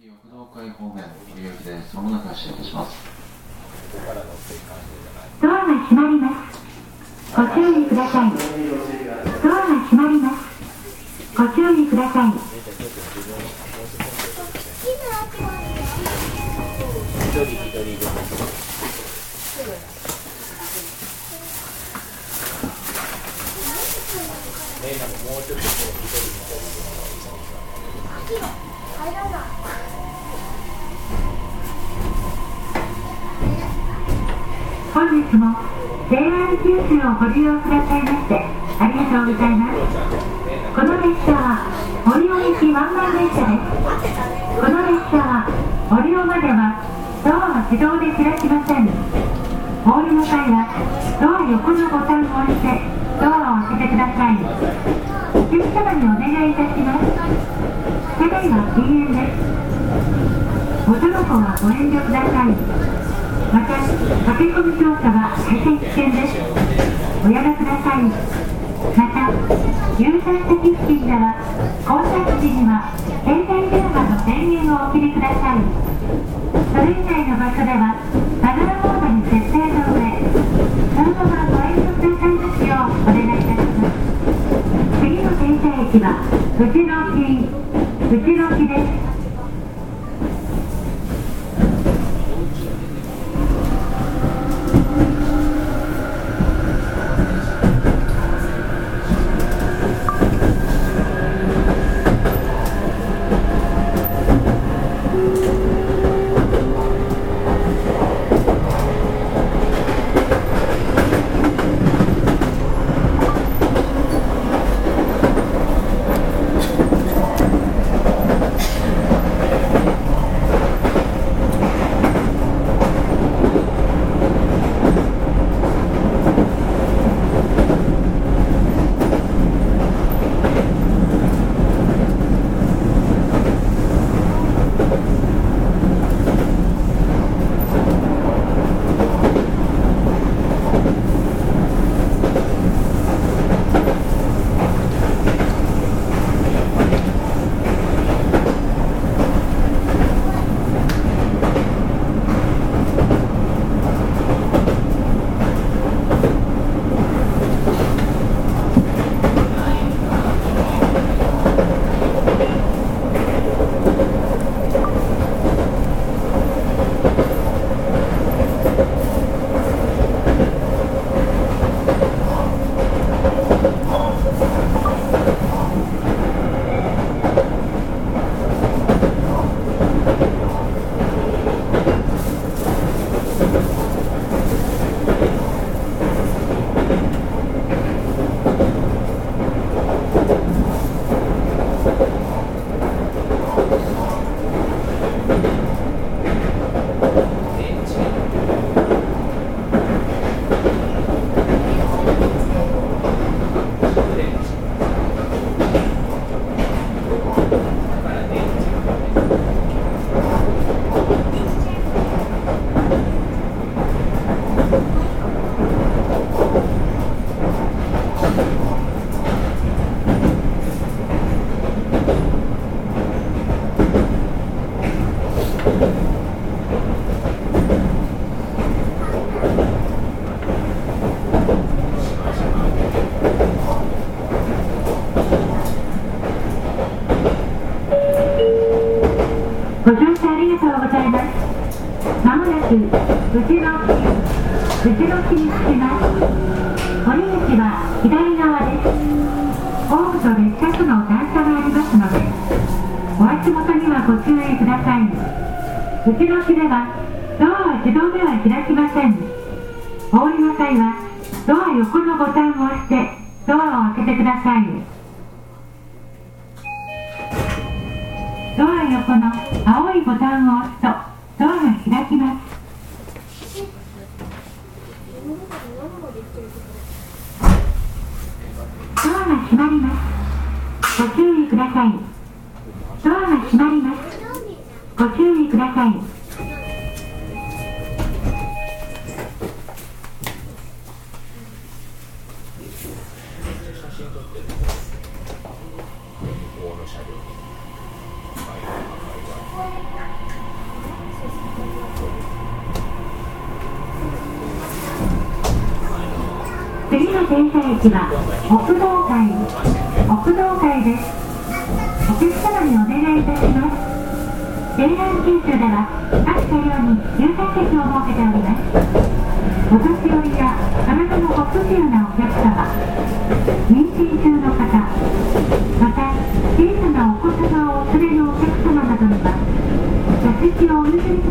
木翼道会方面ご利用です。まもなく発車い。たします。ドアが閉まります。ご注意ください。ドアが閉まります。ご注意ください。本日も JR 九州をご利用くださいましてありがとうございます。この列車は森尾行きワンマン列車です。この列車は森尾まではドアは自動で開きません。お降りの際はドア横のボタンを押してドアを開けてください。お客様にお願いいたします。車内は禁煙です。おタバコはご遠慮ください。また、駆け込み乗車は大変危険です。おやめください。また、優待席付近では、降車時には携帯電話の電源をお切りください。それ以外の場所では、藤の木に着きます。堀口は左側です。ホームと列車との段差がありますので、お足元にはご注意ください。藤の木では、ドアは自動では開きません。お降りの際は、ドア横のボタンを押して、ドアを開けてください。ドア横の青いボタンを押すとドアが開きます。ドアが閉まります。ご注意ください。ドアが閉まります。ご注意ください。次の停車駅は奥道会奥道会です。お客様にお願いいたします。JR 九州では各車両に優先席を設けております。お年寄りや体のご不自由なお客様妊娠中の方また小さなお子様をお連れのお客様などには座席をお譲りく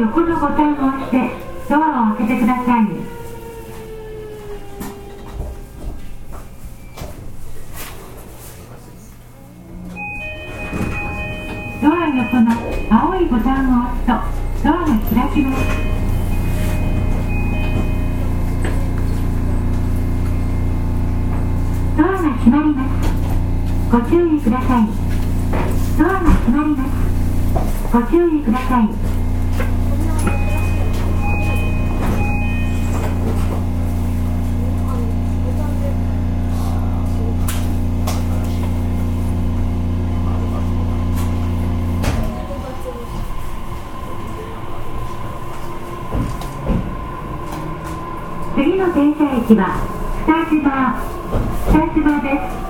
横のボタンを押してドアを開けてください。ドア横の青いボタンを押すとドアが開きます。ドアが閉まります。ご注意ください。ドアが閉まります。ご注意ください。の停車駅は北島北島です。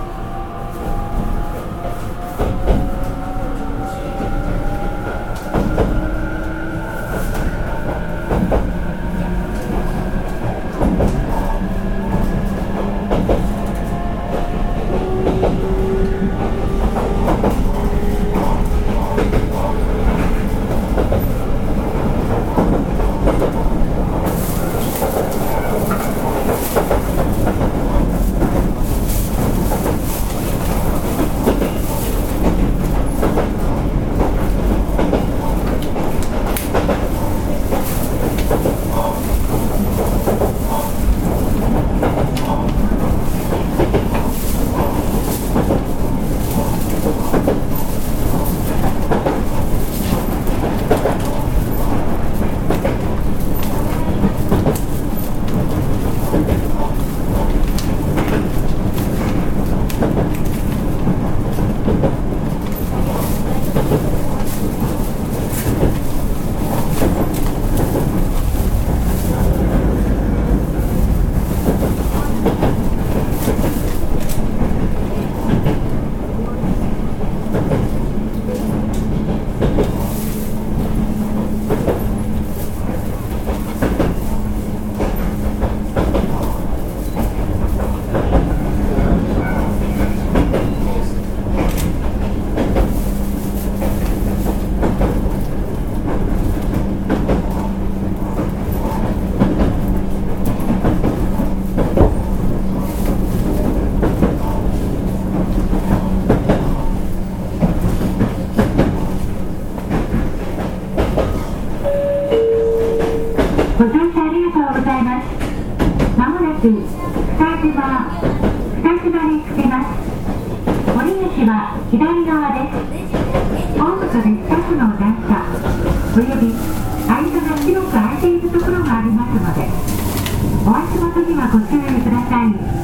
お足元にはご注意ください。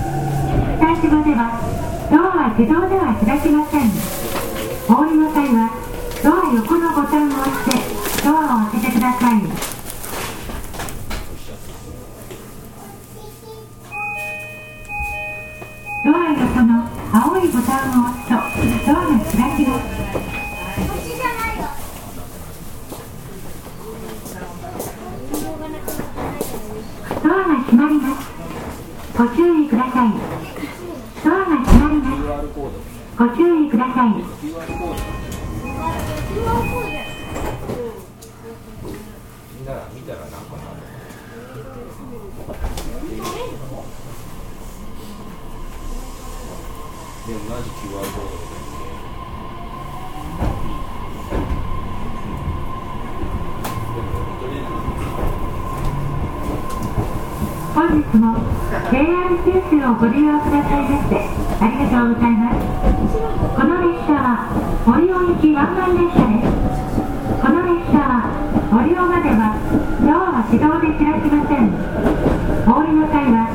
北島ではドアは自動では開きませんお降りの際はドア横のボタンを押してドアを開けてくださいドア横の青いボタンを押すとドアが開きますドアが閉まりますご注意くださいドアが閉まりますご注意ください。で同じ QR コードででもとりあ本日も JR 九州をご利用くださいましてありがとうございますこの列車は森尾行きワンマン列車ですこの列車は森尾まではドアは自動で開きませんお降りの際は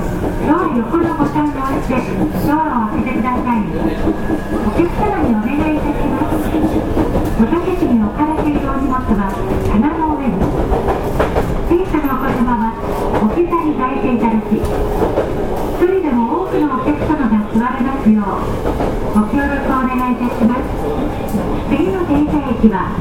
ドア横のボタンを押してドアを開けてくださいお客様にお願いいたしますお座席に置かれているお荷物は棚の上に小さなお子様はお膝に抱いていただき一人でも多くのお客様が座れますようご協力をお願いいたします。次の停車駅は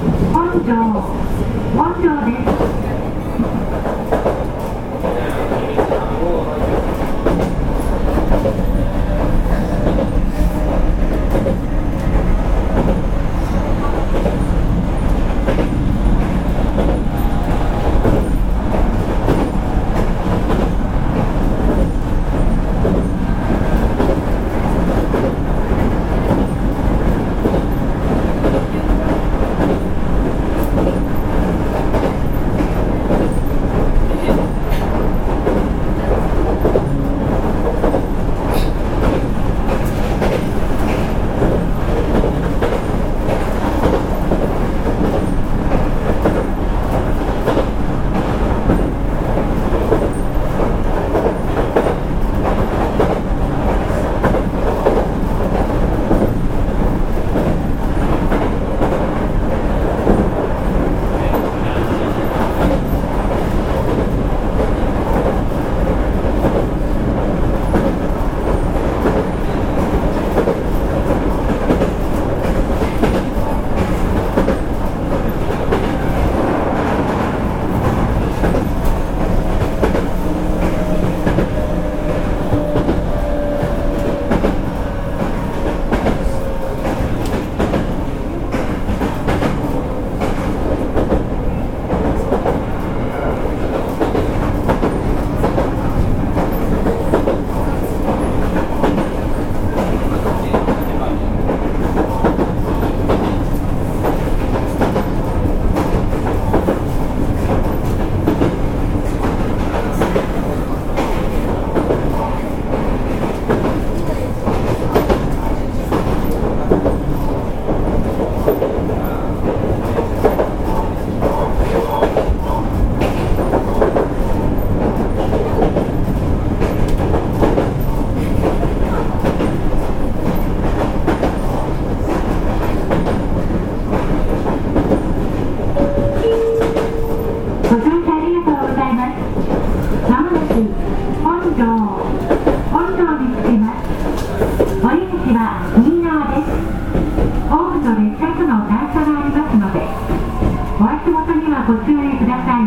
ご注意ください。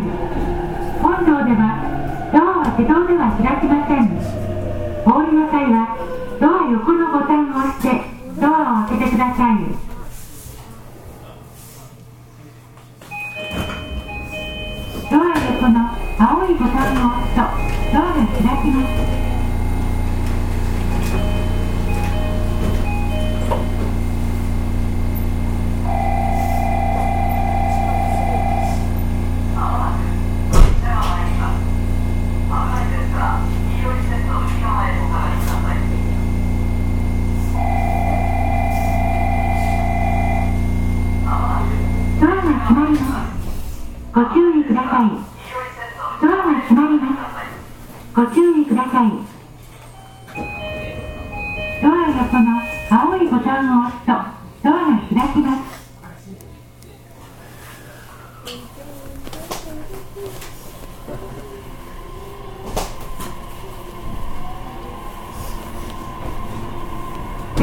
本堂ではドアは手動では開きません。お降りの際はドア横のボタンを押してドアを開けてください。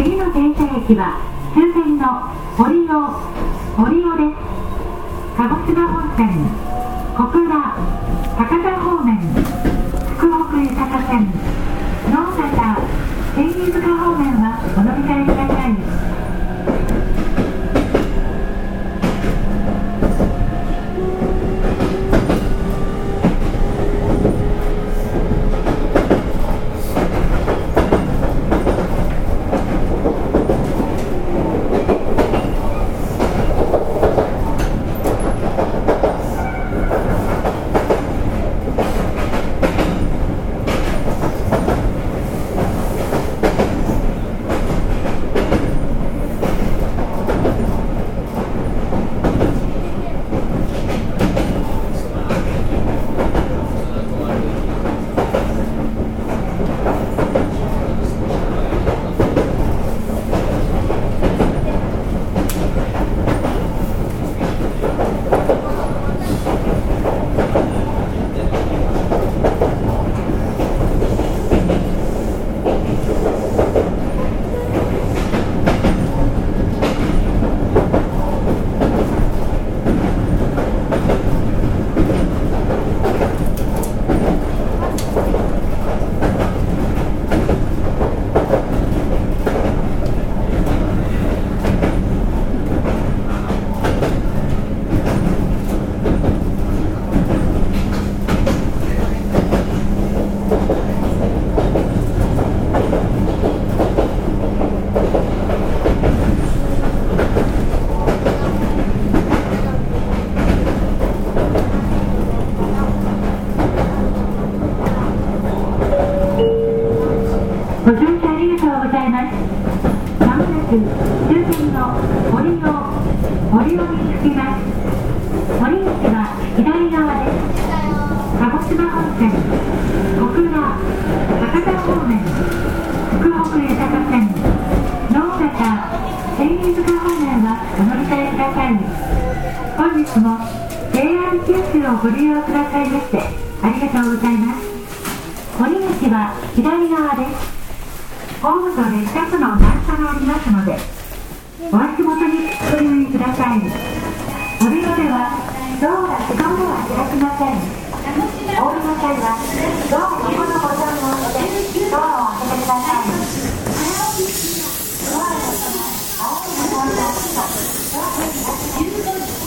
次の停車駅は終点の堀尾堀尾です。鹿児島本線。はお乗り換えください本日も JR 九州をご利用くださいましてありがとうございます堀口は左側ですホームと列車との段差がありますのでお足元にご留意くださいお出かけはドアがドアは開きませんお降りの際はドア横のボタンを押してドアを開けてください15時。